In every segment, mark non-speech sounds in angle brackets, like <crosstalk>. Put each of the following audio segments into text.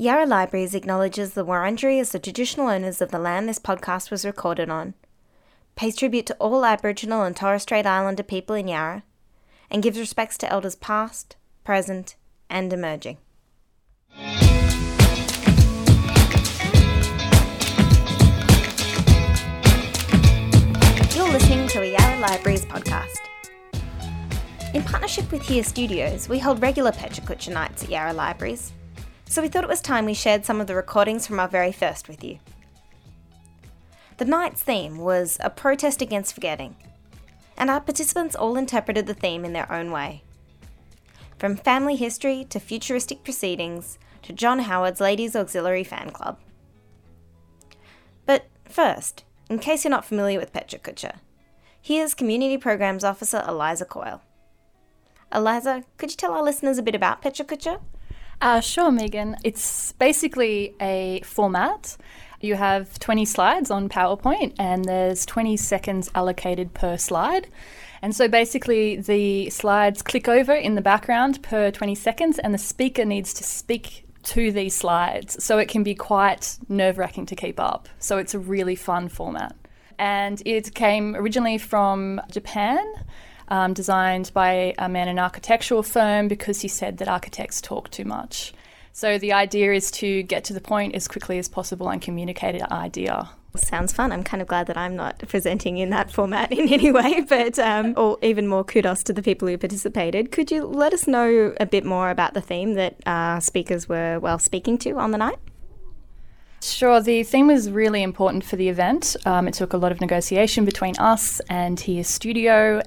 Yarra Libraries acknowledges the Wurundjeri as the traditional owners of the land this podcast was recorded on, pays tribute to all Aboriginal and Torres Strait Islander people in Yarra, and gives respects to elders past, present, and emerging. You're listening to a Yarra Libraries podcast. In partnership with Here Studios, we hold regular Kucha nights at Yarra Libraries, so we thought it was time we shared some of the recordings from our very first with you. The night's theme was a protest against forgetting, and our participants all interpreted the theme in their own way. From family history to futuristic proceedings to John Howard's Ladies Auxiliary Fan Club. But first, in case you're not familiar with Pecha Kucha, here's Community Programs Officer Eliza Coyle. Eliza, could you tell our listeners a bit about Pecha Kucha? Uh, sure, Megan. It's basically a format. You have 20 slides on PowerPoint, and there's 20 seconds allocated per slide. And so basically, the slides click over in the background per 20 seconds, and the speaker needs to speak to these slides. So it can be quite nerve wracking to keep up. So it's a really fun format. And it came originally from Japan um, designed by a man in an architectural firm because he said that architects talk too much. So the idea is to get to the point as quickly as possible and communicate an idea. Sounds fun. I'm kind of glad that I'm not presenting in that format <laughs> in any way, but um, or even more kudos to the people who participated. Could you let us know a bit more about the theme that uh, speakers were well speaking to on the night? Sure, the theme was really important for the event. Um, it took a lot of negotiation between us and Here Studio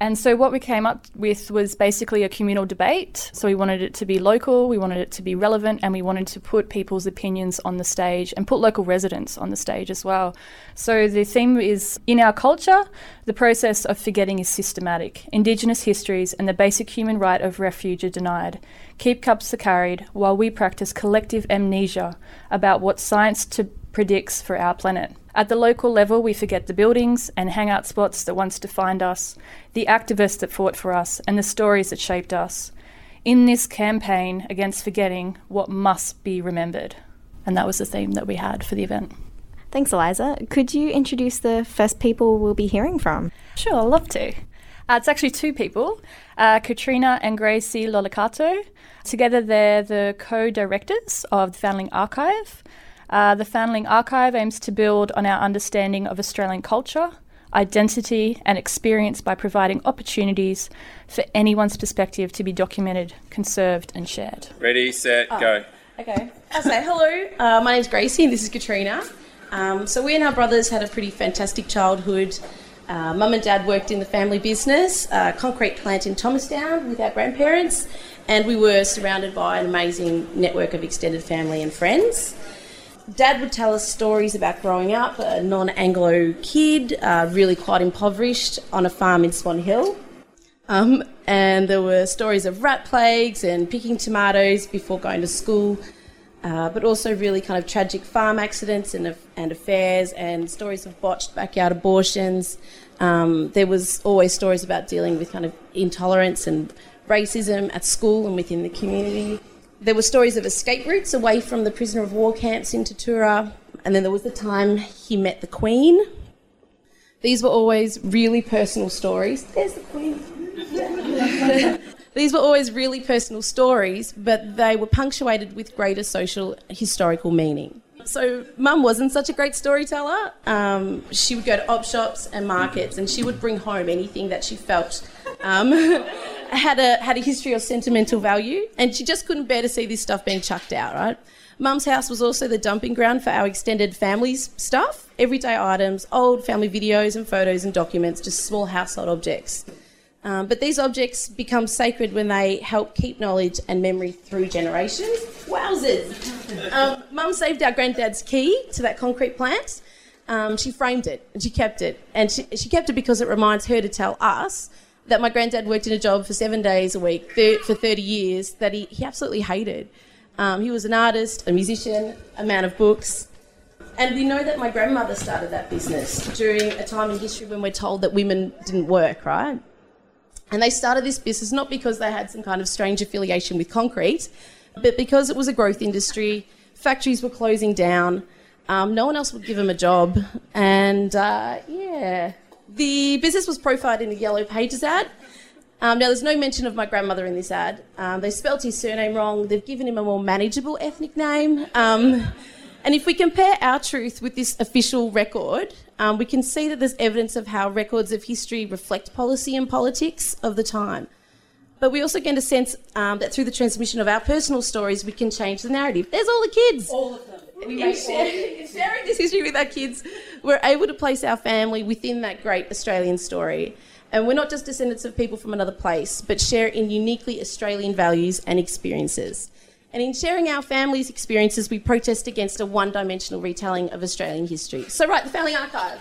and so what we came up with was basically a communal debate. So we wanted it to be local, we wanted it to be relevant, and we wanted to put people's opinions on the stage and put local residents on the stage as well. So the theme is in our culture, the process of forgetting is systematic. Indigenous histories and the basic human right of refuge are denied. Keep cups are carried while we practice collective amnesia about what science to predicts for our planet. At the local level, we forget the buildings and hangout spots that once defined us, the activists that fought for us, and the stories that shaped us. In this campaign against forgetting what must be remembered. And that was the theme that we had for the event. Thanks, Eliza. Could you introduce the first people we'll be hearing from? Sure, I'd love to. Uh, it's actually two people, uh, Katrina and Gracie Lolicato. Together, they're the co directors of the Foundling Archive. Uh, the Foundling Archive aims to build on our understanding of Australian culture, identity, and experience by providing opportunities for anyone's perspective to be documented, conserved, and shared. Ready, set, oh, go. Okay. I'll say hello. Uh, my name's Gracie, and this is Katrina. Um, so, we and our brothers had a pretty fantastic childhood. Uh, Mum and Dad worked in the family business, uh, concrete plant in Thomastown with our grandparents, and we were surrounded by an amazing network of extended family and friends. Dad would tell us stories about growing up, a non Anglo kid, uh, really quite impoverished, on a farm in Swan Hill. Um, and there were stories of rat plagues and picking tomatoes before going to school, uh, but also really kind of tragic farm accidents and, and affairs and stories of botched backyard abortions. Um, there was always stories about dealing with kind of intolerance and racism at school and within the community there were stories of escape routes away from the prisoner of war camps in Tatura, and then there was the time he met the Queen. These were always really personal stories. There's the Queen. <laughs> These were always really personal stories, but they were punctuated with greater social historical meaning. So, Mum wasn't such a great storyteller. Um, she would go to op shops and markets, and she would bring home anything that she felt um, <laughs> had a had a history of sentimental value, and she just couldn't bear to see this stuff being chucked out. Right. Mum's house was also the dumping ground for our extended family's stuff, everyday items, old family videos and photos and documents, just small household objects. Um, but these objects become sacred when they help keep knowledge and memory through generations. Wowzers! Um, Mum saved our granddad's key to that concrete plant. Um, she framed it and she kept it. And she, she kept it because it reminds her to tell us that my granddad worked in a job for seven days a week for 30 years that he, he absolutely hated. Um, he was an artist, a musician, a man of books. And we know that my grandmother started that business during a time in history when we're told that women didn't work, right? And they started this business not because they had some kind of strange affiliation with concrete, But because it was a growth industry, factories were closing down, um, no one else would give them a job. And uh, yeah, the business was profiled in a Yellow Pages ad. Um, now, there's no mention of my grandmother in this ad. Um, they spelt his surname wrong. They've given him a more manageable ethnic name. Um, and if we compare our truth with this official record, um, we can see that there's evidence of how records of history reflect policy and politics of the time. But we also get a sense um, that through the transmission of our personal stories, we can change the narrative. There's all the kids. All In sharing, sharing this history with our kids, we're able to place our family within that great Australian story. And we're not just descendants of people from another place, but share in uniquely Australian values and experiences. And in sharing our family's experiences, we protest against a one dimensional retelling of Australian history. So, right, the Family Archive.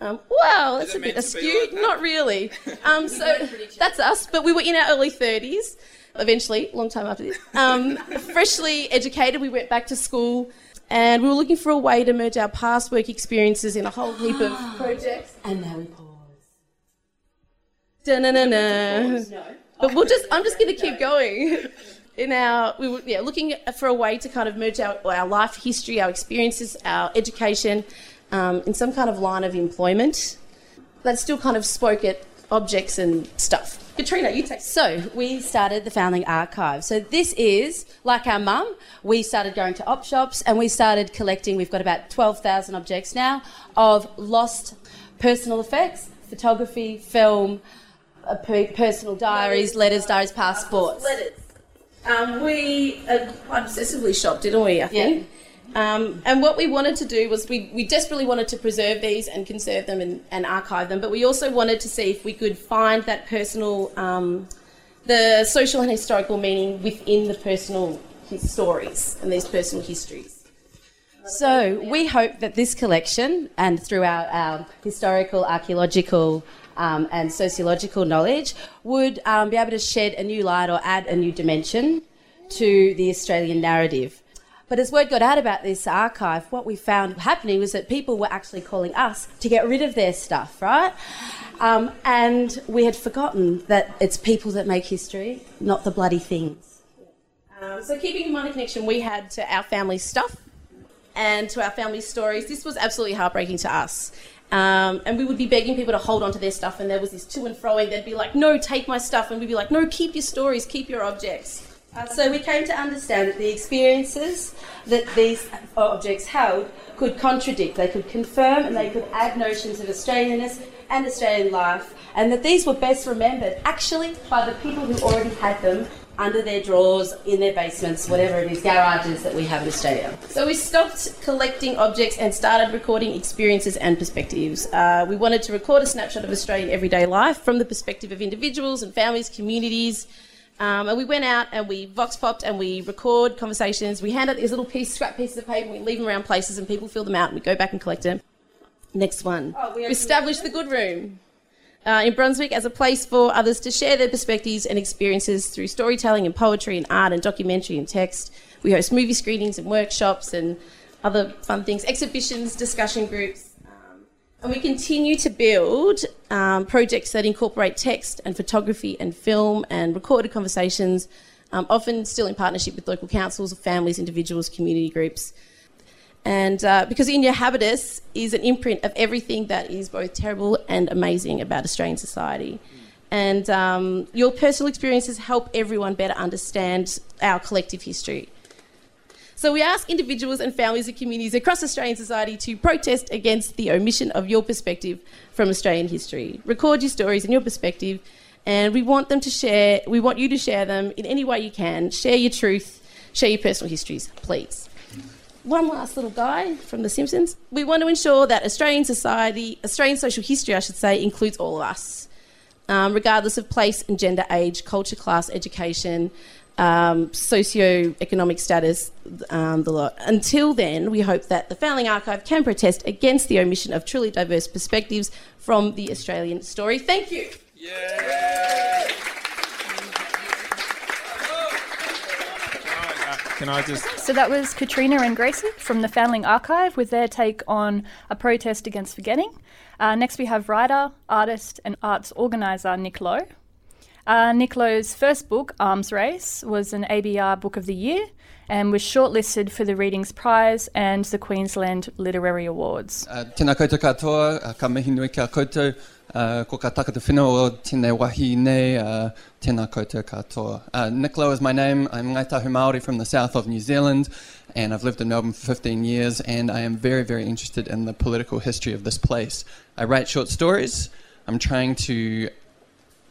Um, wow, that's a bit askew. Like Not really. <laughs> Um, so that's us, but we were in our early 30s eventually, long time after this. Um, freshly educated, we went back to school and we were looking for a way to merge our past work experiences in a whole heap of <gasps> projects. And now we pause. Da-na-na-na. But we'll just, I'm just going to keep going. In our, we were yeah, looking for a way to kind of merge our, our life history, our experiences, our education um, in some kind of line of employment that still kind of spoke at objects and stuff. Katrina, you take. So we started the Foundling Archive. So this is like our mum. We started going to op shops and we started collecting. We've got about twelve thousand objects now of lost personal effects, photography, film, uh, personal diaries, letters, diaries, passports. Letters. Um, we uh, obsessively shopped, didn't we? I think. Yeah. Um, and what we wanted to do was we, we desperately wanted to preserve these and conserve them and, and archive them, but we also wanted to see if we could find that personal, um, the social and historical meaning within the personal stories and these personal histories. So we hope that this collection and through our, historical, archaeological, um, and sociological knowledge would um, be able to shed a new light or add a new dimension to the Australian narrative. But as word got out about this archive, what we found happening was that people were actually calling us to get rid of their stuff, right? Um, and we had forgotten that it's people that make history, not the bloody things. Um, so, keeping in mind the connection we had to our family stuff and to our family stories, this was absolutely heartbreaking to us. Um, and we would be begging people to hold on to their stuff, and there was this to and froing. They'd be like, "No, take my stuff," and we'd be like, "No, keep your stories, keep your objects." So we came to understand that the experiences that these objects held could contradict, they could confirm, and they could add notions of Australianness and Australian life, and that these were best remembered actually by the people who already had them under their drawers, in their basements, whatever it is, garages that we have in Australia. So we stopped collecting objects and started recording experiences and perspectives. Uh, we wanted to record a snapshot of Australian everyday life from the perspective of individuals and families, communities, um, and we went out and we vox popped and we record conversations. We hand out these little piece, scrap pieces of paper, we leave them around places and people fill them out and we go back and collect them. Next one. Oh, we established the good room. Uh, in Brunswick as a place for others to share their perspectives and experiences through storytelling and poetry and art and documentary and text. We host movie screenings and workshops and other fun things, exhibitions, discussion groups. And we continue to build um, projects that incorporate text and photography and film and recorded conversations, um, often still in partnership with local councils, families, individuals, community groups. And uh, because In Your Habitus is an imprint of everything that is both terrible and amazing about Australian society. And um, your personal experiences help everyone better understand our collective history. So we ask individuals and families and communities across Australian society to protest against the omission of your perspective from Australian history. Record your stories and your perspective, and we want them to share. We want you to share them in any way you can. Share your truth. Share your personal histories, please. One last little guy from The Simpsons. We want to ensure that Australian society, Australian social history, I should say, includes all of us, um, regardless of place and gender, age, culture, class, education, um, socio-economic status, um, the lot. Until then, we hope that the Foundling Archive can protest against the omission of truly diverse perspectives from the Australian story. Thank you. Yeah. Can I just? So that was Katrina and Gracie from the Foundling Archive with their take on a protest against forgetting. Uh, next, we have writer, artist, and arts organiser Nic Low. Uh, Nic Low's first book, Arms Race, was an ABR Book of the Year and was shortlisted for the Readings Prize and the Queensland Literary Awards. Uh, tēnā koutou katoa, uh, ka mihi nui kia koutou, uh, ko ka whenua o tēnei wahi nei, uh, tēnā koutou katoa. Uh, Nic Low is my name, I'm Ngai Tahu Māori from the south of New Zealand, and I've lived in Melbourne for 15 years, and I am very, very interested in the political history of this place. I write short stories, I'm trying to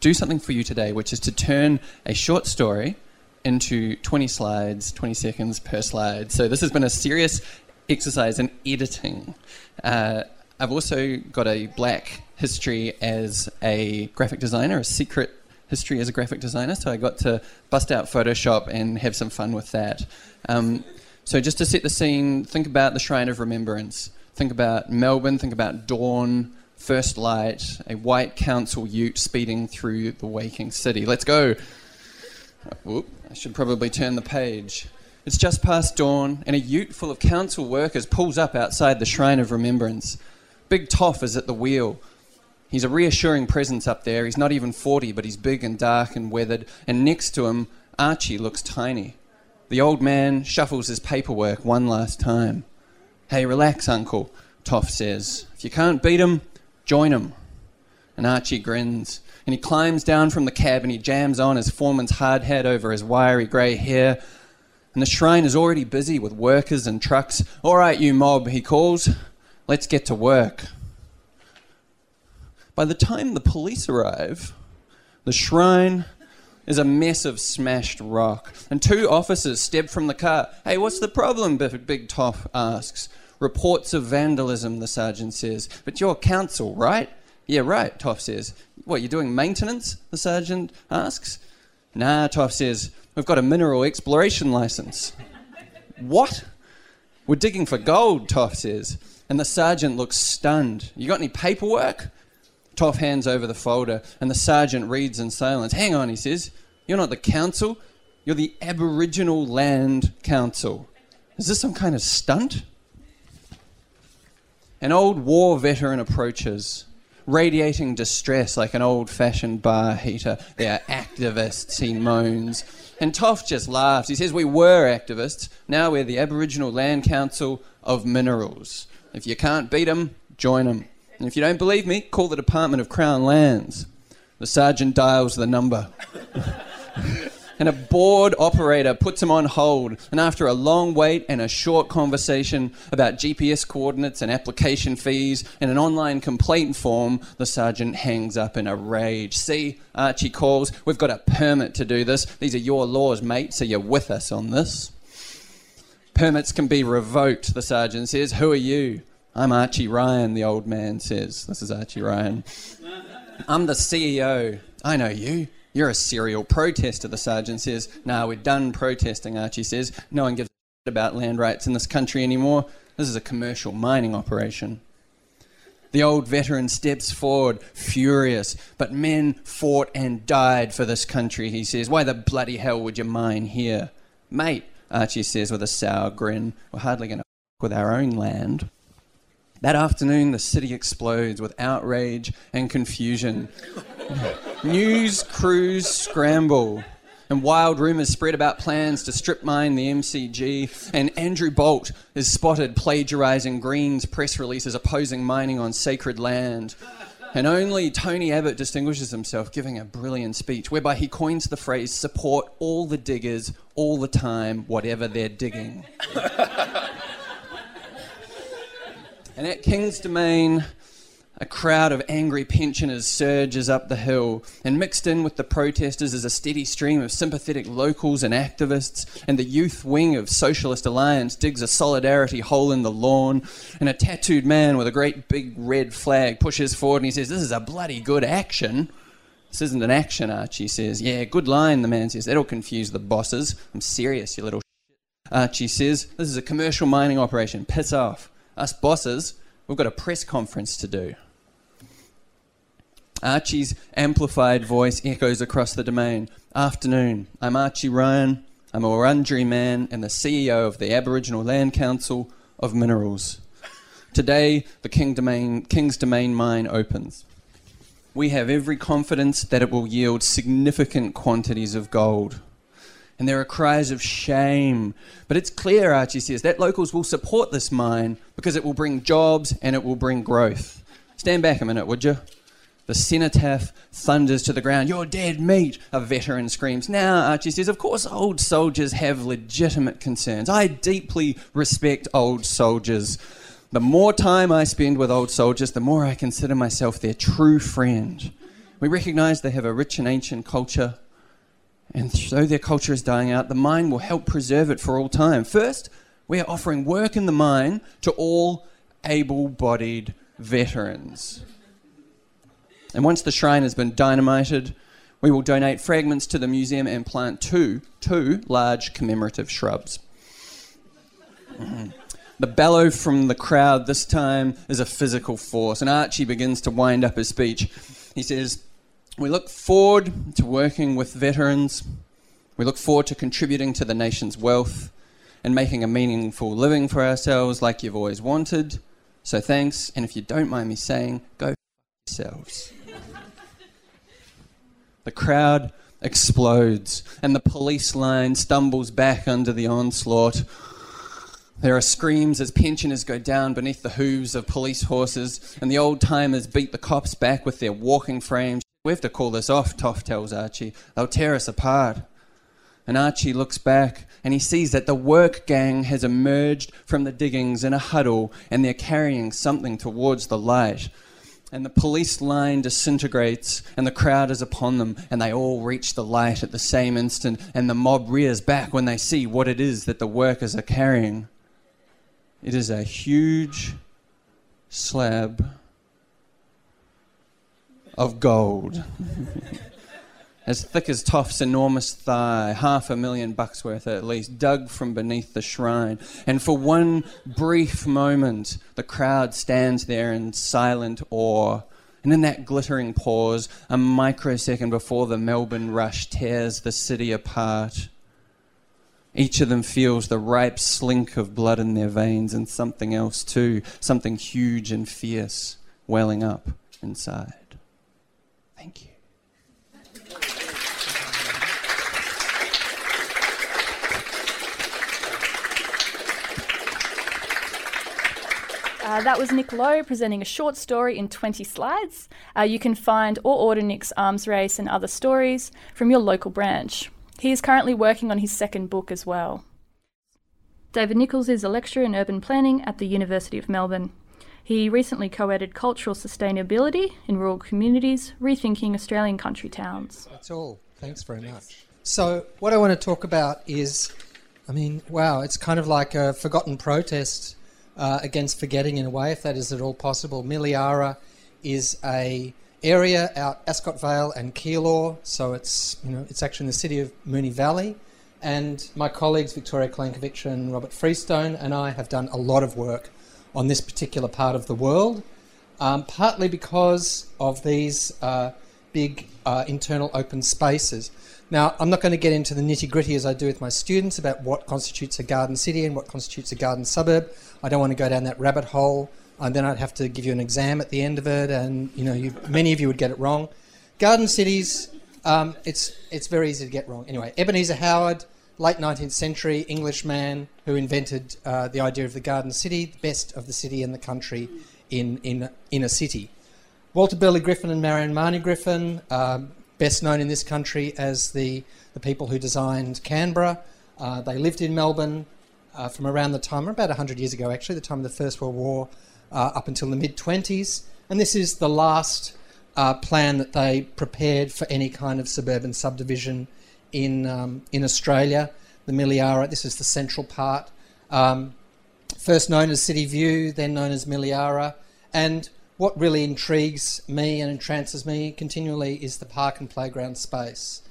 do something for you today, which is to turn a short story into 20 slides, 20 seconds per slide. So this has been a serious exercise in editing. Uh, I've also got a black history as a graphic designer, a secret history as a graphic designer. So I got to bust out Photoshop and have some fun with that. Um, so just to set the scene, think about the Shrine of Remembrance. Think about Melbourne. Think about dawn, first light, a white council ute speeding through the waking city. Let's go. Whoop, I should probably turn the page. It's just past dawn, and a ute full of council workers pulls up outside the Shrine of Remembrance. Big Toff is at the wheel. He's a reassuring presence up there. He's not even 40, but he's big and dark and weathered, and next to him, Archie looks tiny. The old man shuffles his paperwork one last time. Hey, relax, Uncle, Toff says. If you can't beat him, join him. And Archie grins and he climbs down from the cab and he jams on his foreman's hard hat over his wiry grey hair. And the shrine is already busy with workers and trucks. All right, you mob, he calls. Let's get to work. By the time the police arrive, the shrine is a mess of smashed rock. And two officers step from the car. Hey, what's the problem? Big Toff asks. Reports of vandalism, the sergeant says. But you're council, right? Yeah, right, Toff says. What, you're doing maintenance? The sergeant asks. Nah, Toff says. We've got a mineral exploration license. what? We're digging for gold, Toff says. And the sergeant looks stunned. You got any paperwork? Toff hands over the folder, and the sergeant reads in silence. Hang on, he says. You're not the council, you're the Aboriginal Land Council. Is this some kind of stunt? An old war veteran approaches radiating distress like an old fashioned bar heater. They are activists, he moans. And Toff just laughs. He says, We were activists. Now we're the Aboriginal Land Council of Minerals. If you can't beat them, join them. And if you don't believe me, call the Department of Crown Lands. The sergeant dials the number. <laughs> and a bored operator puts him on hold. And after a long wait and a short conversation about GPS coordinates and application fees and an online complaint form, the sergeant hangs up in a rage. See, Archie calls, we've got a permit to do this. These are your laws, mate, so you're with us on this. Permits can be revoked, the sergeant says. Who are you? I'm Archie Ryan, the old man says. This is Archie Ryan. I'm the CEO. I know you. You're a serial protester, the sergeant says. Nah, we're done protesting, Archie says. No one gives a shit about land rights in this country anymore. This is a commercial mining operation. The old veteran steps forward, furious. But men fought and died for this country, he says. Why the bloody hell would you mine here? Mate, Archie says with a sour grin, we're hardly going to with our own land. That afternoon, the city explodes with outrage and confusion. News crews scramble, and wild rumours spread about plans to strip mine the MCG. And Andrew Bolt is spotted plagiarising Green's press releases opposing mining on sacred land. And only Tony Abbott distinguishes himself, giving a brilliant speech whereby he coins the phrase support all the diggers all the time, whatever they're digging. <laughs> And at King's Domain, a crowd of angry pensioners surges up the hill, and mixed in with the protesters is a steady stream of sympathetic locals and activists, and the youth wing of Socialist Alliance digs a solidarity hole in the lawn, and a tattooed man with a great big red flag pushes forward and he says, This is a bloody good action. This isn't an action, Archie says. Yeah, good line, the man says. That'll confuse the bosses. I'm serious, you little shit. Archie says, This is a commercial mining operation. Piss off us bosses, we've got a press conference to do. Archie's amplified voice echoes across the domain. Afternoon, I'm Archie Ryan. I'm a Wurundjeri man and the CEO of the Aboriginal Land Council of Minerals. Today, the King Domain, King's Domain mine opens. we have every confidence that it will yield significant quantities of gold. And there are cries of shame. But it's clear, Archie says, that locals will support this mine because it will bring jobs and it will bring growth. Stand back a minute, would you? The cenotaph thunders to the ground. You're dead meat, a veteran screams. Now, Archie says, of course, old soldiers have legitimate concerns. I deeply respect old soldiers. The more time I spend with old soldiers, the more I consider myself their true friend. We recognize they have a rich and ancient culture, and though their culture is dying out, the mine will help preserve it for all time. First, we are offering work in the mine to all able bodied veterans. And once the shrine has been dynamited, we will donate fragments to the museum and plant two, two large commemorative shrubs. Mm-hmm. The bellow from the crowd this time is a physical force, and Archie begins to wind up his speech. He says, We look forward to working with veterans. We look forward to contributing to the nation's wealth and making a meaningful living for ourselves like you've always wanted. So thanks, and if you don't mind me saying, go f- yourselves. <laughs> The crowd explodes, and the police line stumbles back under the onslaught. There are screams as pensioners go down beneath the hooves of police horses, and the old timers beat the cops back with their walking frames. We have to call this off, Toff tells Archie. They'll tear us apart. And Archie looks back and he sees that the work gang has emerged from the diggings in a huddle and they're carrying something towards the light and the police line disintegrates, and the crowd is upon them, and they all reach the light at the same instant, and the mob rears back when they see what it is that the workers are carrying. It is a huge slab of gold. as thick as Toff's enormous thigh, half a million bucks worth at least, dug from beneath the shrine. And for one brief moment, the crowd stands there in silent awe. And in that glittering pause, a microsecond before the Melbourne rush tears the city apart, each of them feels the ripe slink of blood in their veins and something else too, something huge and fierce welling up inside. Thank you. Uh, that was Nic Low presenting a short story in 20 slides. Uh, you can find or order Nic's Arms Race and other stories from your local branch. He is currently working on his second book as well. David Nichols is a lecturer in urban planning at the University of Melbourne. He recently co edited Cultural Sustainability in Rural Communities, Rethinking Australian Country Towns. That's all. Thanks very much. So, what I want to talk about is I mean, wow, it's kind of like a forgotten protest uh, against forgetting in a way, if that is at all possible. Milleara is a area out Ascot Vale and Keilor, so it's you know it's actually in the city of Moonee Valley. And my colleagues Victoria Klankovic and Robert Freestone and I have done a lot of work on this particular part of the world, um, partly because of these uh, big uh, internal open spaces. Now, I'm not going to get into the nitty gritty as I do with my students about what constitutes a garden city and what constitutes a garden suburb. I don't want to go down that rabbit hole, and then I'd have to give you an exam at the end of it, and you know, you, many of you would get it wrong. Garden cities, um, it's it's very easy to get wrong. Anyway, Ebenezer Howard, late 19th century Englishman who invented uh, the idea of the garden city, the best of the city and the country in in in a city. Walter Burley Griffin and Marion Mahony Griffin, um, best known in this country as the, the people who designed Canberra. Uh, they lived in Melbourne uh, from around the time, about 100 years ago actually, the time of the First World War, uh, up until the mid 20s. And this is the last uh, plan that they prepared for any kind of suburban subdivision in, um, in Australia. The Milleara, this is the central part. Um, first known as City View, then known as Milleara. And what really intrigues me and entrances me continually is the park and playground space.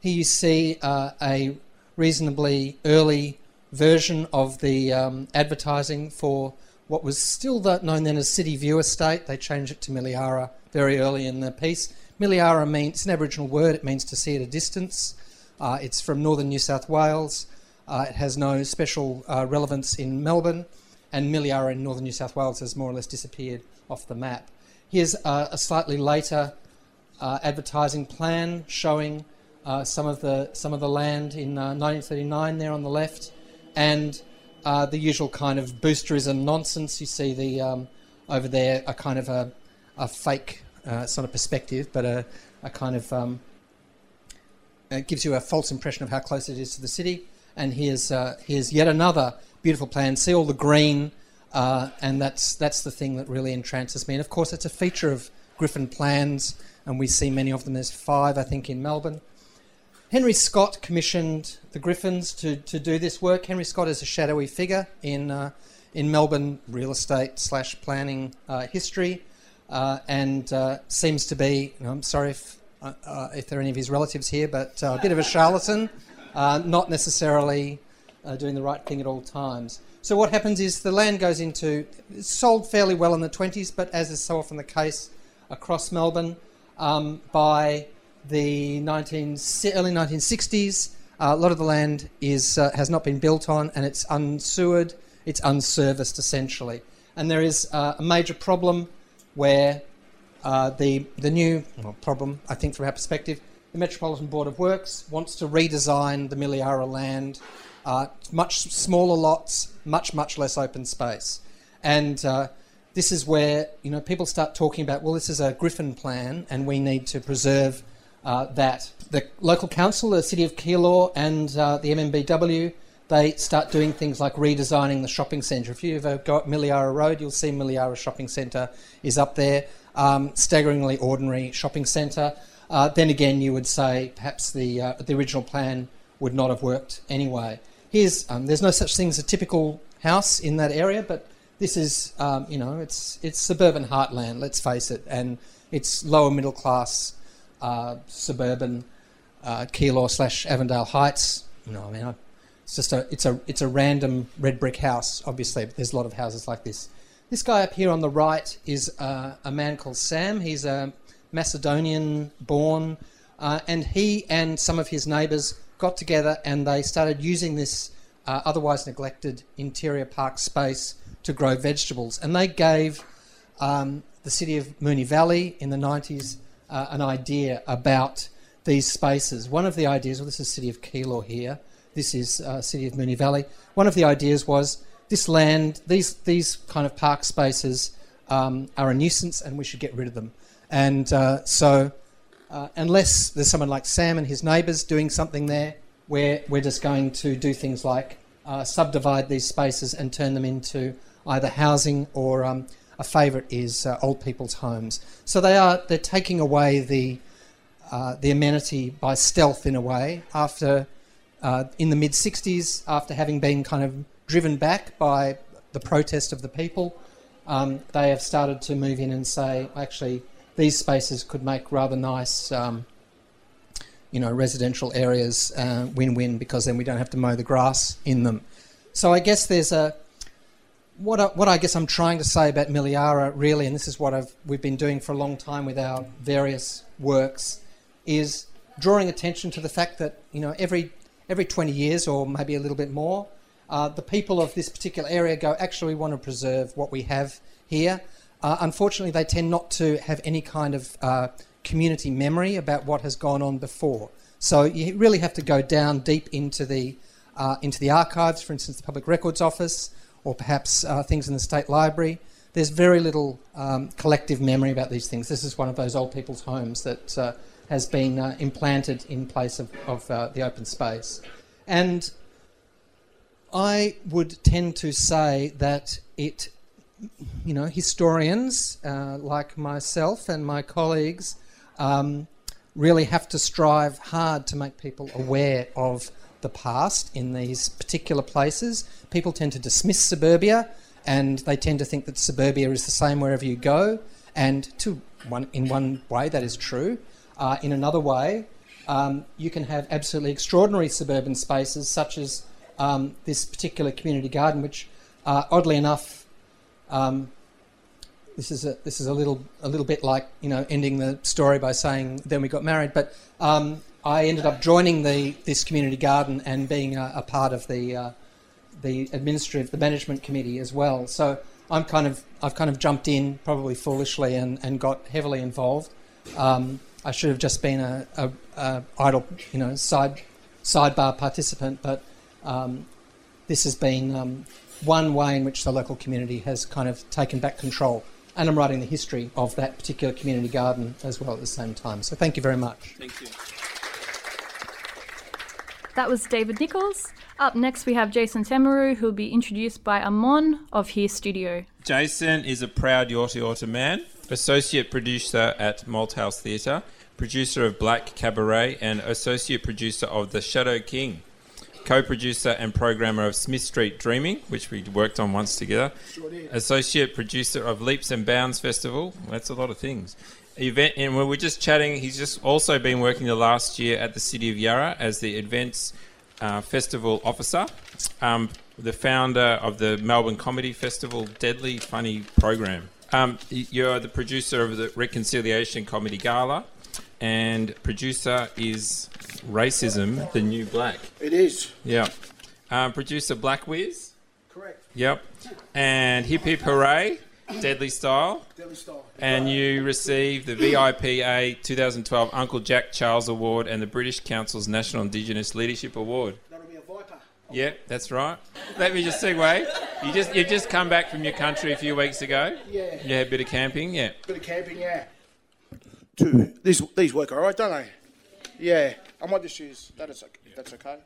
Here you see uh, a reasonably early version of the um, advertising for what was still the, known then as City View Estate. They changed it to Milleara very early in the piece. Milleara means, it's an Aboriginal word, it means to see at a distance. Uh, it's from northern New South Wales. Uh, it has no special uh, relevance in Melbourne, and Miliara in northern New South Wales has more or less disappeared off the map. Here's a slightly later uh, advertising plan showing uh, some of the some of the land in 1939 there on the left, and the usual kind of boosterism nonsense. You see the um, over there a kind of a, a fake, it's not a perspective, but a, a kind of um, it gives you a false impression of how close it is to the city. And here's uh, here's yet another beautiful plan. See all the green, uh, and that's that's the thing that really entrances me. And of course, it's a feature of Griffin plans, and we see many of them. There's five, I think, in Melbourne. Henry Scott commissioned the Griffins to, to do this work. Henry Scott is a shadowy figure in uh, in Melbourne real estate slash planning uh, history, uh, and uh, seems to be. You know, I'm sorry if uh, uh, if there are any of his relatives here, but uh, a bit of a charlatan, uh, not necessarily uh, doing the right thing at all times. So what happens is the land goes into it's sold fairly well in the 20s, but as is so often the case across Melbourne, um, by the 19, early 1960s, a lot of the land is has not been built on, and it's unsewered, it's unserviced essentially, and there is a major problem where uh, the, the new well, problem, I think, from our perspective, the Metropolitan Board of Works wants to redesign the Milleara land, uh, much smaller lots, much, much less open space. And uh, this is where you know people start talking about, well, this is a Griffin plan, and we need to preserve uh, that. The local council, the City of Keilor, and uh, the MMBW, they start doing things like redesigning the shopping centre. If you ever go up Milleara Road, you'll see Milleara Shopping Centre is up there um, staggeringly ordinary shopping centre. Uh, then again, you would say perhaps the uh, the original plan would not have worked anyway. Here's um, there's no such thing as a typical house in that area, but this is um, you know it's it's suburban heartland. Let's face it, and it's lower middle class uh, suburban uh, Keilor slash Avondale Heights. You know, I mean, it's just a it's a it's a random red brick house. Obviously, there's a lot of houses like this this guy up here on the right is uh, a man called Sam. He's a Macedonian born, uh, and he and some of his neighbours got together and they started using this uh, otherwise neglected interior park space to grow vegetables. And they gave um, the city of Moonee Valley in the 90s uh, an idea about these spaces. One of the ideas, well, this is city of Keilor here. This is uh, city of Moonee Valley. One of the ideas was this land, these these kind of park spaces um, are a nuisance, and we should get rid of them. And uh, so, uh, unless there's someone like Sam and his neighbours doing something there, we're we're just going to do things like uh, subdivide these spaces and turn them into either housing or um, a favourite is uh, old people's homes. So they are they're taking away the uh, the amenity by stealth in a way after. Uh, in the mid 60s, after having been kind of driven back by the protest of the people, um, they have started to move in and say, actually, these spaces could make rather nice, um, you know, residential areas uh, win-win because then we don't have to mow the grass in them. So I guess there's a what I, what I guess I'm trying to say about Milleara really, and this is what I've, we've been doing for a long time with our various works, is drawing attention to the fact that you know every every 20 years or maybe a little bit more, uh, the people of this particular area go, actually, we want to preserve what we have here. Uh, unfortunately, they tend not to have any kind of uh, community memory about what has gone on before. So you really have to go down deep into the uh, into the archives, for instance, the Public Records Office, or perhaps uh, things in the State Library. There's very little um, collective memory about these things. This is one of those old people's homes that uh, has been implanted in place of, of the open space. And I would tend to say that it, you know, historians uh, like myself and my colleagues um, really have to strive hard to make people aware of the past in these particular places. People tend to dismiss suburbia and they tend to think that suburbia is the same wherever you go. And to one, in one way, that is true. Uh, in another way, um, you can have absolutely extraordinary suburban spaces, such as um, this particular community garden, which uh, oddly enough, um, this is a this is a little a little bit like you know ending the story by saying then we got married, but um, I ended up joining the this community garden and being a, a part of the uh, the administrative the management committee as well. So I'm kind of I've kind of jumped in probably foolishly and, and got heavily involved. Um, I should have just been a, a, a idle, you know, side sidebar participant, but um, this has been um, one way in which the local community has kind of taken back control. And I'm writing the history of that particular community garden as well at the same time. So thank you very much. Thank you. That was David Nichols. Up next, we have Jason Tamiru, who will be introduced by Amon of Here Studio. Jason is a proud Yorta Yorta man, associate producer at Malthouse Theatre, producer of Black Cabaret, and associate producer of The Shadow King, co producer and programmer of Smith Street Dreaming, which we worked on once together, associate producer of Leaps and Bounds Festival. That's a lot of things. Event, and we were just chatting. He's just also been working the last year at the City of Yarra as the events uh, festival officer, um, the founder of the Melbourne Comedy Festival Deadly Funny program. Um, you're the producer of the Reconciliation Comedy Gala, and producer is Racism, the New Black. It is. Yeah. Um, producer Black Wiz. Correct. Yep. And Hip Hip Hooray, Deadly Style. Deadly style. And you received the VIPA 2012 Uncle Jack Charles Award and the British Council's National Indigenous Leadership Award. That'll be a viper. Yeah, that's right. Let me just segue. You just you just come back from your country a few weeks ago. Yeah. You had a bit of camping. Yeah. Bit of camping, yeah. Two. These these work all right, don't they? Yeah. I might just use that. Is. That's okay.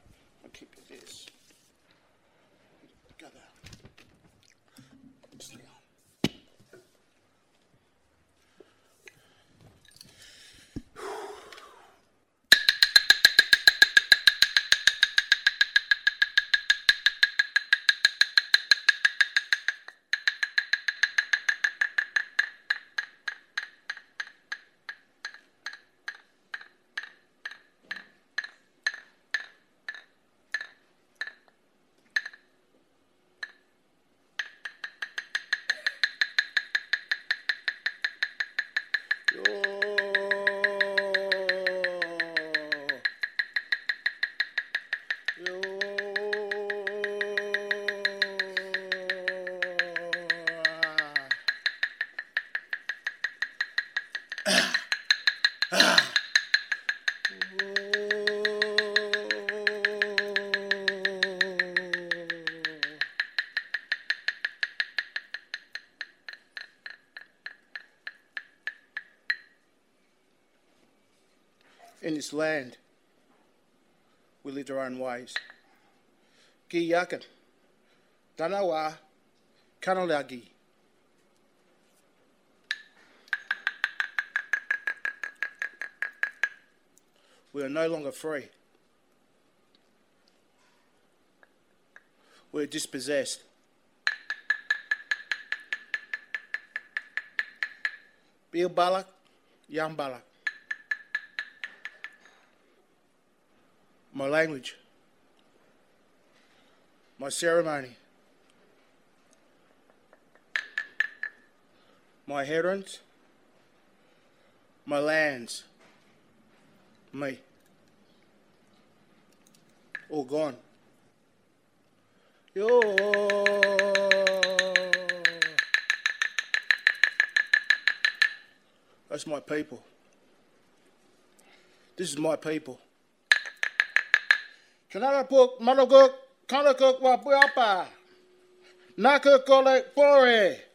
In this land, we lived our own ways. Gi yakan, tanawa, kanolagi. We are no longer free. We're dispossessed. Bill Balak, Yam Balak. My language, my ceremony, my herons, my lands, me. All gone. Yo. That's my people. This is my people. Kanarapuk, Manoguk, Kanakuk, Wapuapa, Nakukole, Fore.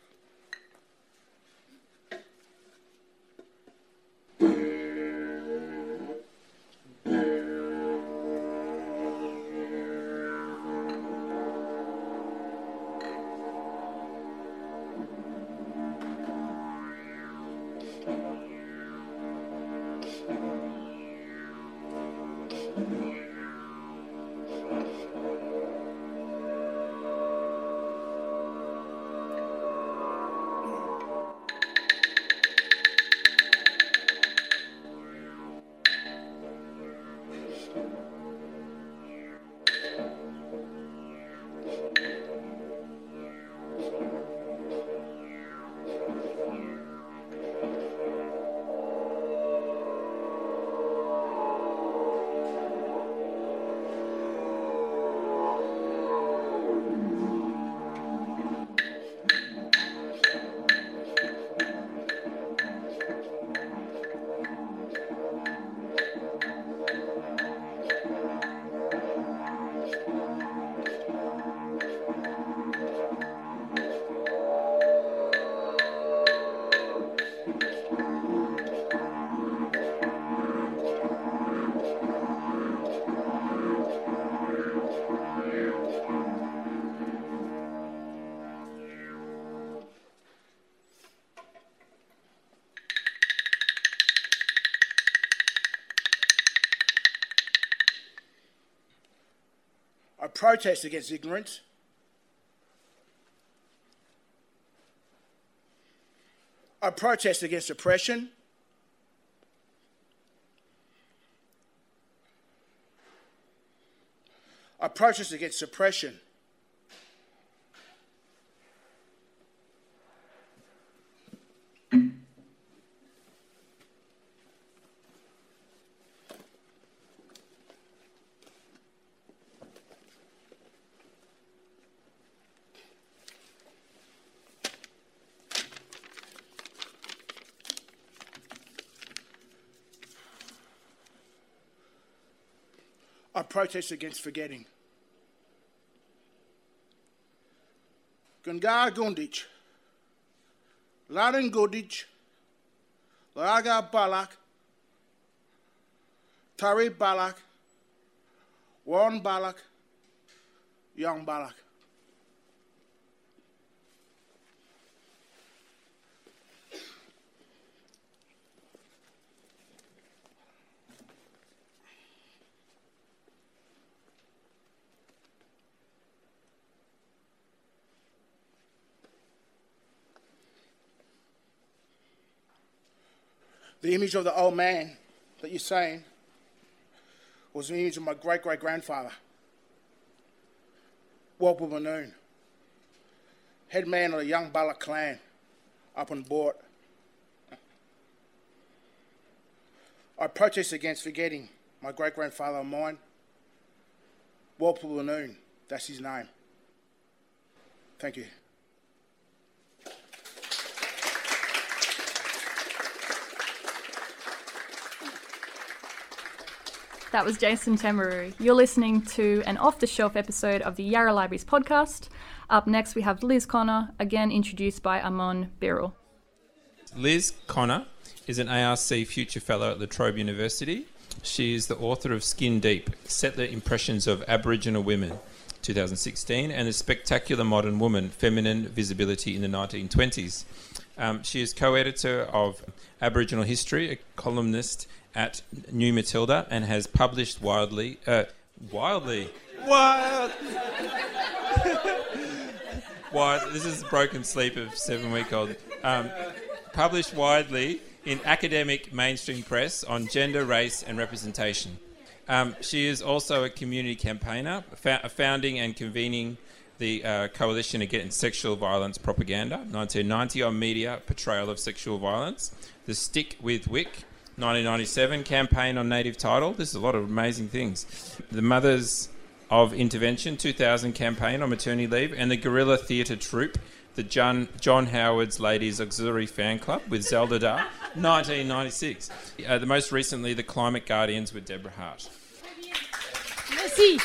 Protest against ignorance. I protest against oppression. I protest against suppression. I protest against forgetting. Gungar Gundich, Laden Gudich, Laga Balak, Tari Balak, Warren Balak, Young Balak. The image of the old man that you're saying was the image of my great great grandfather, Walpole Manoon, head man of the young Bala clan up on board. I protest against forgetting my great grandfather of mine, Walpole. That's his name. Thank you. That was Jason Tamiru. You're listening to an off the shelf episode of the Yarra Libraries podcast. Up next, we have Liz Conor, again introduced by Amon Birrell. Liz Conor is an ARC Future Fellow at La Trobe University. She is the author of Skin Deep Settler Impressions of Aboriginal Women, 2016, and The Spectacular Modern Woman Feminine Visibility in the 1920s. Um, she is co editor of Aboriginal History, a columnist at New Matilda, and has published widely. Uh, wildly. Wild! <laughs> Wide, this is broken sleep of seven week old. Um, published widely in academic mainstream press on gender, race, and representation. Um, she is also a community campaigner, fa- founding and convening the uh, Coalition Against Sexual Violence Propaganda, 1990 on media portrayal of sexual violence, the Stick with Wik, 1997 campaign on native title. This is a lot of amazing things. The Mothers of Intervention, 2000 campaign on maternity leave, and the Guerrilla Theatre Troupe, the John, John Howard's Ladies Auxiliary Fan Club with Zelda Dar, 1996. <laughs> Uh, the most recently, the Climate Guardians with Deborah Hart. Merci.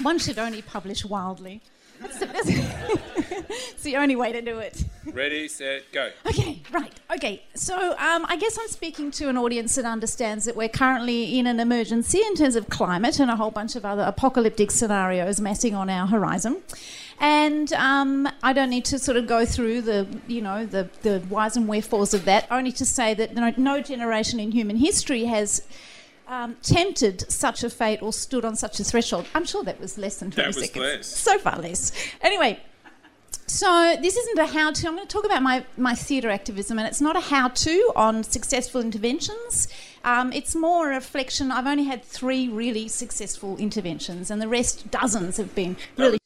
One should only publish wildly. That's the, that's it's the only way to do it. Ready, set, go. Okay, right. Okay, so um, I guess I'm speaking to an audience that understands that we're currently in an emergency in terms of climate and a whole bunch of other apocalyptic scenarios massing on our horizon. And um, I don't need to sort of go through the, you know, the, the whys and wherefores of that. Only to say that no, no generation in human history has um, tempted such a fate or stood on such a threshold. I'm sure that was less than 20 That was seconds. less. So far less. Anyway, so this isn't a how-to. I'm going to talk about my, my theatre activism, and it's not a how-to on successful interventions. Um, it's more a reflection. I've only had three really successful interventions, and the rest, dozens, have been really.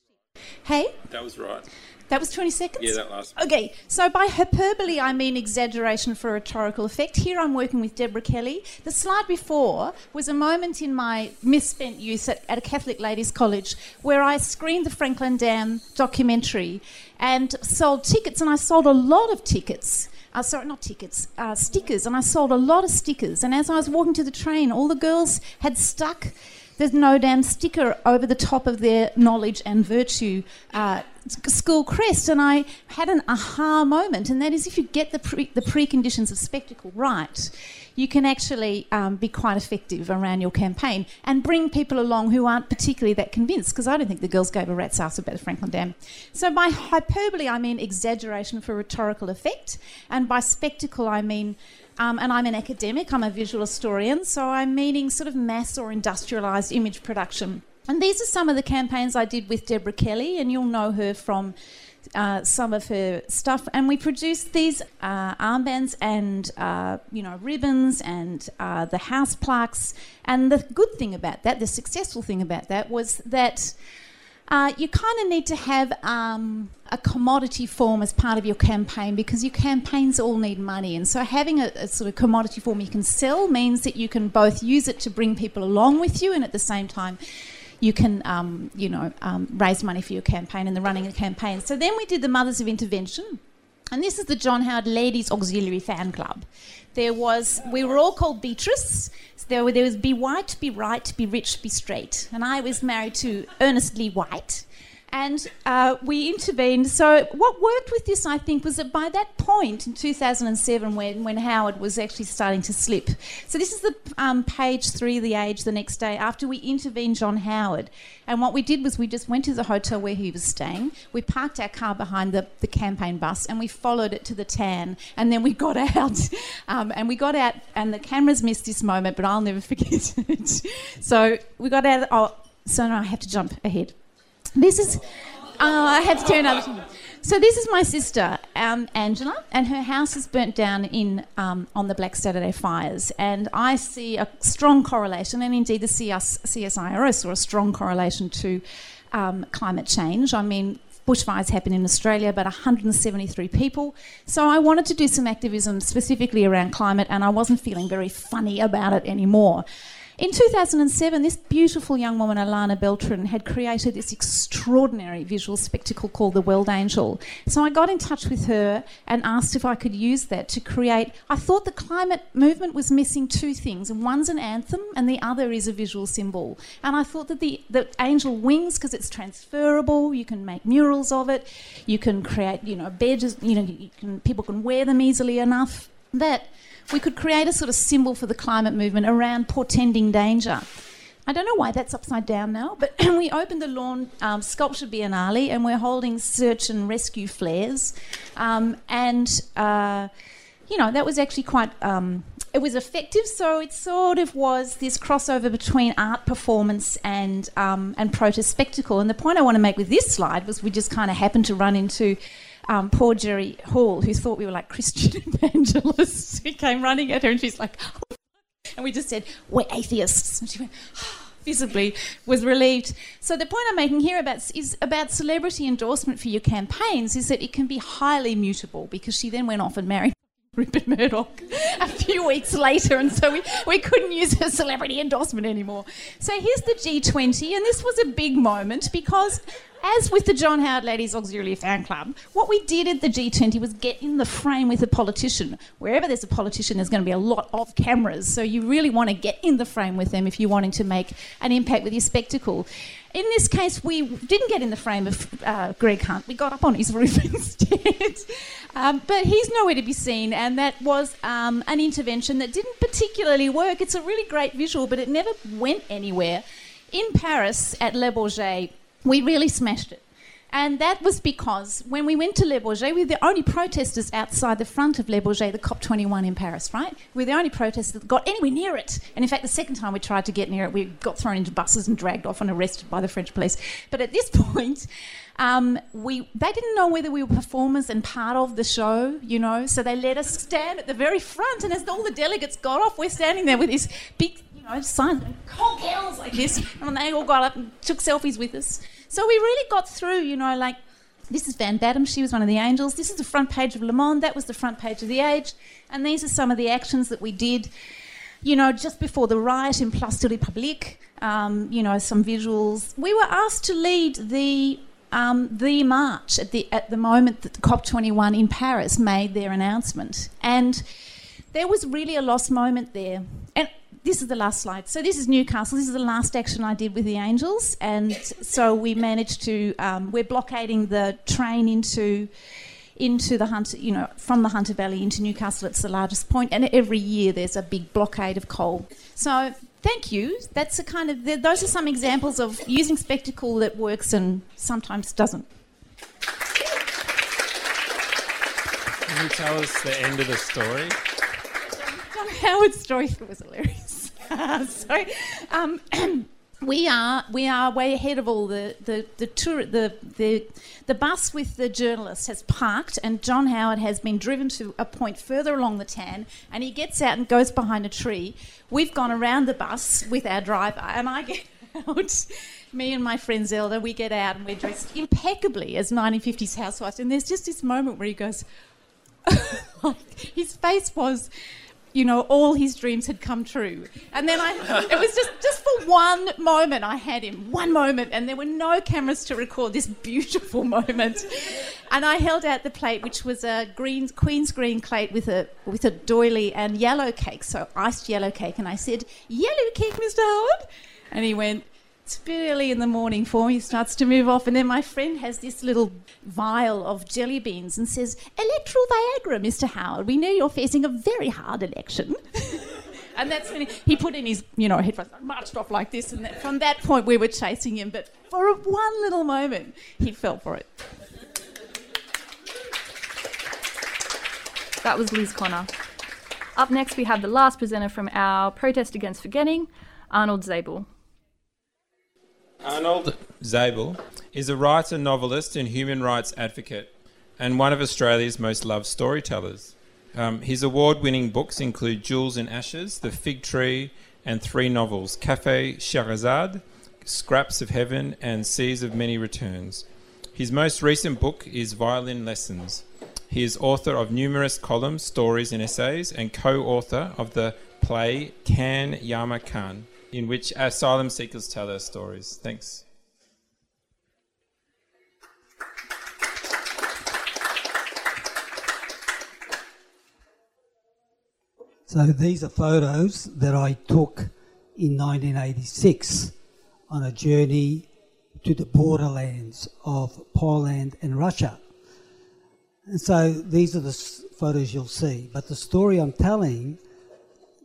Hey, That was right. That was 20 seconds? Yeah, that last Okay, so by hyperbole, I mean exaggeration for rhetorical effect. Here I'm working with Deborah Kelly. The slide before was a moment in my misspent youth at, at a Catholic ladies' college where I screened the Franklin Dam documentary and sold tickets, and I sold a lot of tickets. Uh, sorry, not tickets, uh, stickers, and I sold a lot of stickers. And as I was walking to the train, all the girls had stuck there's no damn sticker over the top of their knowledge and virtue uh, school crest. And I had an aha moment, and that is if you get the, pre- the preconditions of spectacle right, you can actually um, be quite effective around your campaign and bring people along who aren't particularly that convinced, because I don't think the girls gave a rat's ass about the Franklin Dam. So by hyperbole, I mean exaggeration for rhetorical effect, and by spectacle, I mean um, and I'm an academic, I'm a visual historian, so I'm meaning sort of mass or industrialised image production. And these are some of the campaigns I did with Deborah Kelly, and you'll know her from uh, some of her stuff. And we produced these uh, armbands and uh, you know ribbons and uh, the house plaques. And the good thing about that, the successful thing about that, was that. Uh, you kind of need to have um, a commodity form as part of your campaign because your campaigns all need money. And so, having a, a, sort of commodity form you can sell means that you can both use it to bring people along with you and at the same time you can, um, you know, um, raise money for your campaign and the running of the campaign. So then we did the Mothers of Intervention. And this is the John Howard Ladies Auxiliary Fan Club. There was, we were all called Beatrice. So there, were, there was Be White, Be Right, Be Rich, Be Straight. And I was married to Ernest Lee White and uh, we intervened. So what worked with this, I think, was that by that point in 2007, when when Howard was actually starting to slip. So this is the um, page three of the Age the next day after we intervened John Howard, and what we did was we just went to the hotel where he was staying. We parked our car behind the, the campaign bus, and we followed it to the tan, and then we got <laughs> out, um, and we got out, and the cameras missed this moment, but I'll never <laughs> forget it. so we got out. Oh, so now I have to jump ahead. This is, uh, I have to turn up. So this is my sister, um, Angela, and her house is burnt down in um, on the Black Saturday fires. And I see a strong correlation, and indeed the CS, CSIRO saw a strong correlation to um, climate change. I mean, bushfires happen in Australia, but 173 people. So I wanted to do some activism specifically around climate, and I wasn't feeling very funny about it anymore. In 2007, this beautiful young woman, Alana Beltran, had created this extraordinary visual spectacle called The Weld Angel. So I got in touch with her and asked if I could use that to create. I thought the climate movement was missing two things, and one's an anthem, and the other is a visual symbol. And I thought that the, the angel wings, because it's transferable, you can make murals of it, you can create, you know, badges, you know, you can, people can wear them easily enough. That we could create a sort of symbol for the climate movement around portending danger. I don't know why that's upside down now, but <clears throat> we opened the Lorne um, Sculpture Biennale and we're holding search and rescue flares. Um, and, uh, you know, that was actually quite. Um, it was effective, so it sort of was this crossover between art performance and um, and protest spectacle. And the point I want to make with this slide was we just kind of happened to run into um, poor Jerry Hall, who thought we were like Christian <laughs> evangelists, who came running at her and she's like, oh, and we just said, we're atheists. And she went, <sighs> visibly was relieved. So the point I'm making here about is about celebrity endorsement for your campaigns is that it can be highly mutable because she then went off and married <laughs> Rupert Murdoch a few weeks later, and so we, we couldn't use her celebrity endorsement anymore. So here's the G20, and this was a big moment because as with the John Howard Ladies Auxiliary Fan Club, what we did at the G20 was get in the frame with a politician. Wherever there's a politician, there's going to be a lot of cameras. So you really want to get in the frame with them if you're wanting to make an impact with your spectacle. In this case, we didn't get in the frame of uh, Greg Hunt. We got up on his <laughs> roof instead. um, but he's nowhere to be seen, and that was um, an intervention that didn't particularly work. It's a really great visual, but it never went anywhere. In Paris at Le Bourget, we really smashed it. And that was because when we went to Le Bourget, we were the only protesters outside the front of Le Bourget, the COP21 in Paris, right? We were the only protesters that got anywhere near it. And in fact, the second time we tried to get near it, we got thrown into buses and dragged off and arrested by the French police. But at this <laughs> point, um, we they didn't know whether we were performers and part of the show, you know. So they let us stand at the very front, and as all the delegates got off, we're standing there with this big, you know, sign, cocktails like this, and they all got up and took selfies with us. So we really got through, you know, like this is Van Batten, she was one of the angels. This is the front page of Le Monde, that was the front page of The Age. And these are some of the actions that we did, you know, just before the riot in Place de la République, um, you know, some visuals. We were asked to lead the um, the march at the at the moment that the COP21 in Paris made their announcement, and there was really a lost moment there. And this is the last slide. So this is Newcastle. This is the last action I did with the Angels, and so we managed to. Um, we're blockading the train into into the Hunter, you know, from the Hunter Valley into Newcastle. It's the largest point, and every year there's a big blockade of coal. So thank you. That's a kind of those are some examples of using spectacle that works and sometimes doesn't. Can you tell us the end of the story? John Howard's story was hilarious. <laughs> Sorry. Um, <clears throat> we are we are way ahead of all the the the tour the the the bus with the journalist has parked and John Howard has been driven to a point further along the tan and he gets out and goes behind a tree. We've gone around the bus with our driver and I get <laughs> out. Me and my friend Zelda, we get out and we're dressed impeccably as 1950s housewives. And there's just this moment where he goes, <laughs> his face was you know, all his dreams had come true. And then I, it was just, just for one moment I had him, one moment, and there were no cameras to record this beautiful <laughs> moment. And I held out the plate, which was a green, Queen's green plate with a, with a doily and yellow cake, so iced yellow cake. And I said, Yellow cake, Mr. Howard? And he went, it's bit early in the morning for me. He starts to move off, and then my friend has this little vial of jelly beans and says, Electoral Viagra, Mr. Howard. We know you're facing a very hard election. <laughs> and that's when he, he, put in his, you know, headphones, marched off like this, and that, from that point we were chasing him. But for a, one little moment, he fell for it. That was Liz Conor. Up next, we have the last presenter from our protest against forgetting, Arnold Zable. Arnold Zable is a writer, novelist, and human rights advocate, and one of Australia's most loved storytellers. Um, his award winning books include Jewels in Ashes, The Fig Tree, and three novels Cafe Scheherazade, Scraps of Heaven, and Seas of Many Returns. His most recent book is Violin Lessons. He is author of numerous columns, stories, and essays, and co author of the play Kan Yama Kan in which asylum seekers tell their stories. Thanks. So these are photos that I took in 1986 on a journey to the borderlands of Poland and Russia. And so these are the photos you'll see. But the story I'm telling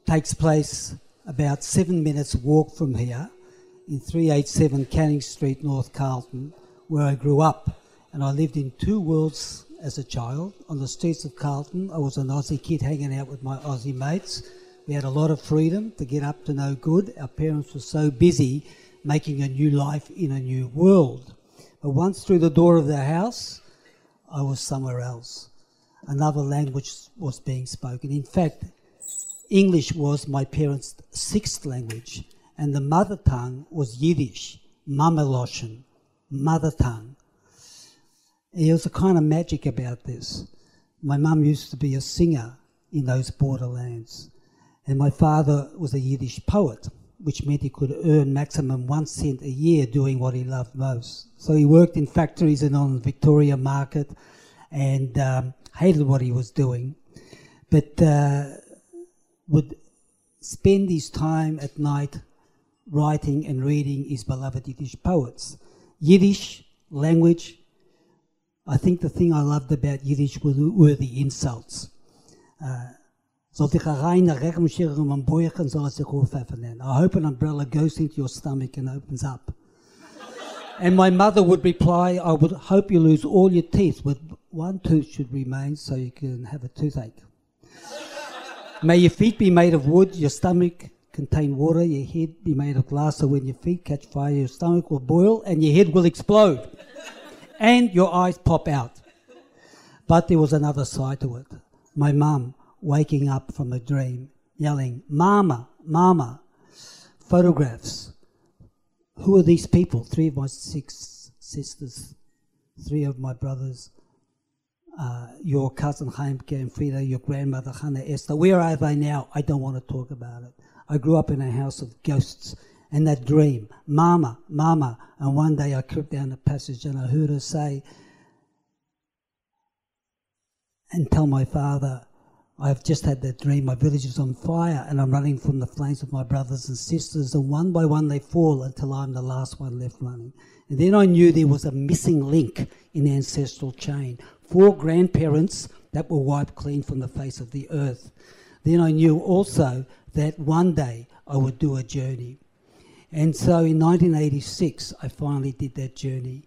takes place about seven minutes walk from here in 387 Canning Street, North Carlton, where I grew up. And I lived in two worlds as a child. On the streets of Carlton, I was an Aussie kid hanging out with my Aussie mates. We had a lot of freedom to get up to no good. Our parents were so busy making a new life in a new world. But once through the door of their house, I was somewhere else. Another language was being spoken. In fact, English was my parents' sixth language, and the mother tongue was Yiddish, Mameloshen, mother tongue. There was a kind of magic about this. My mum used to be a singer in those borderlands, and my father was a Yiddish poet, which meant he could earn maximum one cent a year doing what he loved most. So he worked in factories and on Victoria Market, and um, hated what he was doing. But uh, would spend his time at night writing and reading his beloved Yiddish poets. Yiddish language, I think the thing I loved about Yiddish were, the insults. Uh, I hope an umbrella goes into your stomach and opens up. and my mother would reply, I would hope you lose all your teeth, but one tooth should remain so you can have a toothache. May your feet be made of wood, your stomach contain water, your head be made of glass, so when your feet catch fire, your stomach will boil and your head will explode. and your eyes pop out. But there was another side to it. My mum waking up from a dream, yelling, Mama, Mama, photographs. Who are these people? Three of my six sisters, three of my brothers, uh, your cousin Heimke and Frida, your grandmother Hannah Esther. Where are they now? I don't want to talk about it. I grew up in a house of ghosts and that dream, Mama, Mama. And one day I crept down the passage and I heard her say, and tell my father, I've just had that dream. My village is on fire and I'm running from the flames of my brothers and sisters, and one by one they fall until I'm the last one left running. And then I knew there was a missing link in the ancestral chain four grandparents that were wiped clean from the face of the earth. Then I knew also that one day I would do a journey. And so in 1986, I finally did that journey.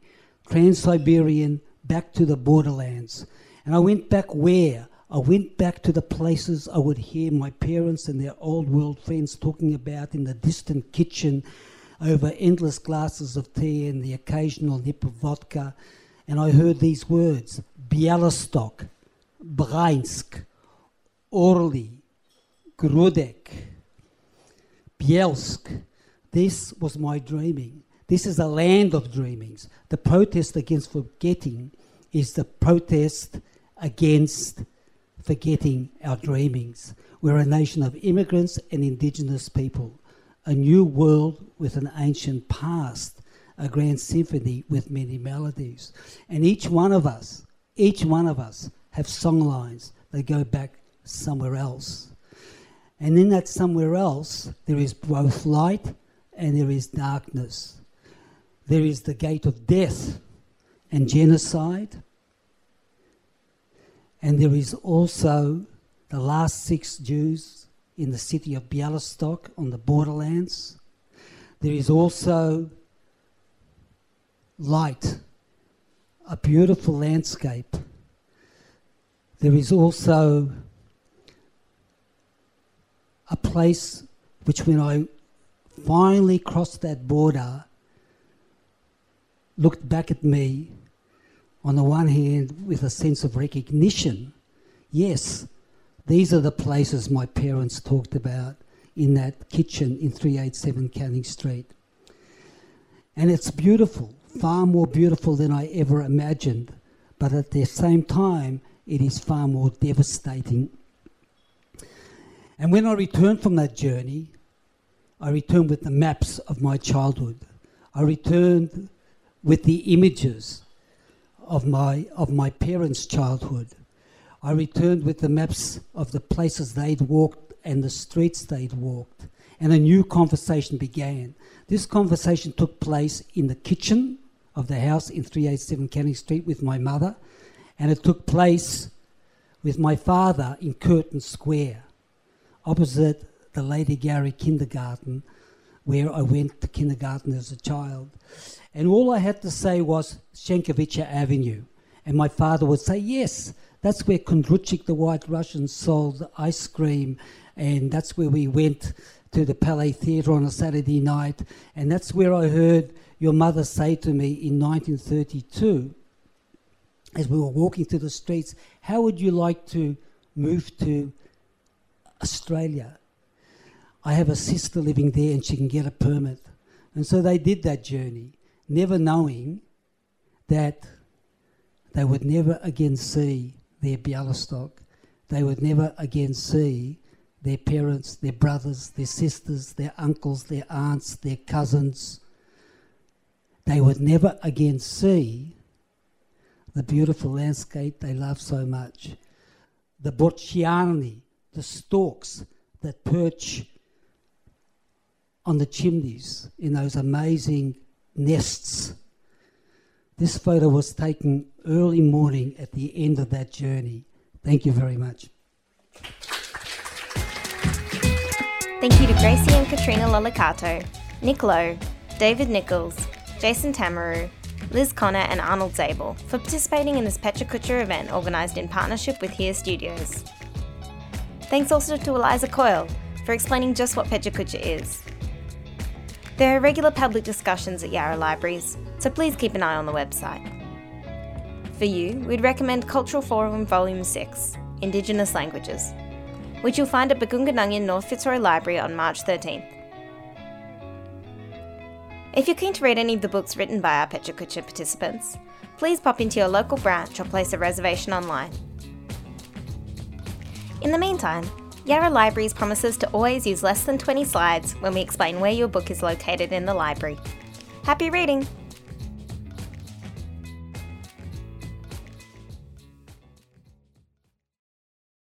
Trans Siberian back to the borderlands. And I went back where? I went back to the places I would hear my parents and their old world friends talking about in the distant kitchen over endless glasses of tea and the occasional nip of vodka, and I heard these words Bialystok, Bryansk, Orly, Grudek, Bielsk. This was my dreaming. This is a land of dreamings. The protest against forgetting is the protest against forgetting our dreamings. We're a nation of immigrants and indigenous people, a new world with an ancient past, a grand symphony with many melodies. And each one of us, each one of us have song lines that go back somewhere else. And in that somewhere else, there is both light and there is darkness. There is the gate of death and genocide. And there is also the last six Jews in the city of Bialystok on the borderlands. There is also light, a beautiful landscape. There is also a place which, when I finally crossed that border, looked back at me on the one hand with a sense of recognition. Yes, these are the places my parents talked about in that kitchen in 387 Canning Street. And it's beautiful, far more beautiful than I ever imagined, but at the same time, it is far more devastating. And when I returned from that journey, I returned with the maps of my childhood. I returned with the images of my, of my parents' childhood. I returned with the maps of the places they'd walked and the streets they'd walked. And a new conversation began. This conversation took place in the kitchen of the house in 387 Canning Street with my mother, and it took place with my father in Curtin Square, opposite the Lady Gowrie Kindergarten, where I went to kindergarten as a child. And all I had to say was Shenkovitcher Avenue. And my father would say, Yes, that's where Kondruchik, the White Russian, sold ice cream. And that's where we went to the Palais Theatre on a Saturday night. And that's where I heard your mother say to me in 1932, as we were walking through the streets, How would you like to move to Australia? I have a sister living there and she can get a permit. And so they did that journey never knowing that they would never again see their Bialystok. They would never again see their parents, their brothers, their sisters, their uncles, their aunts, their cousins. They would never again see the beautiful landscape they love so much. The bocciani, the storks that perch on the chimneys in those amazing nests. This photo was taken early morning at the end of that journey. Thank you very much. Thank you to Gracie and Katrina Lolicato, Nic Low, David Nichols, Jason Tamiru, Liz Conor, and Arnold Zable for participating in this PechaKucha event organised in partnership with Here Studios. Thanks also to Eliza Coyle for explaining just what PechaKucha is. There are regular public discussions at Yarra Libraries, so please keep an eye on the website. For you, we'd recommend Cultural Forum Volume 6 Indigenous Languages, which you'll find at Bargoonga Nganjin North Fitzroy Library on March 13th. If you're keen to read any of the books written by our PechaKucha participants, please pop into your local branch or place a reservation online. In the meantime, Yarra Libraries promises to always use less than 20 slides when we explain where your book is located in the library. Happy reading!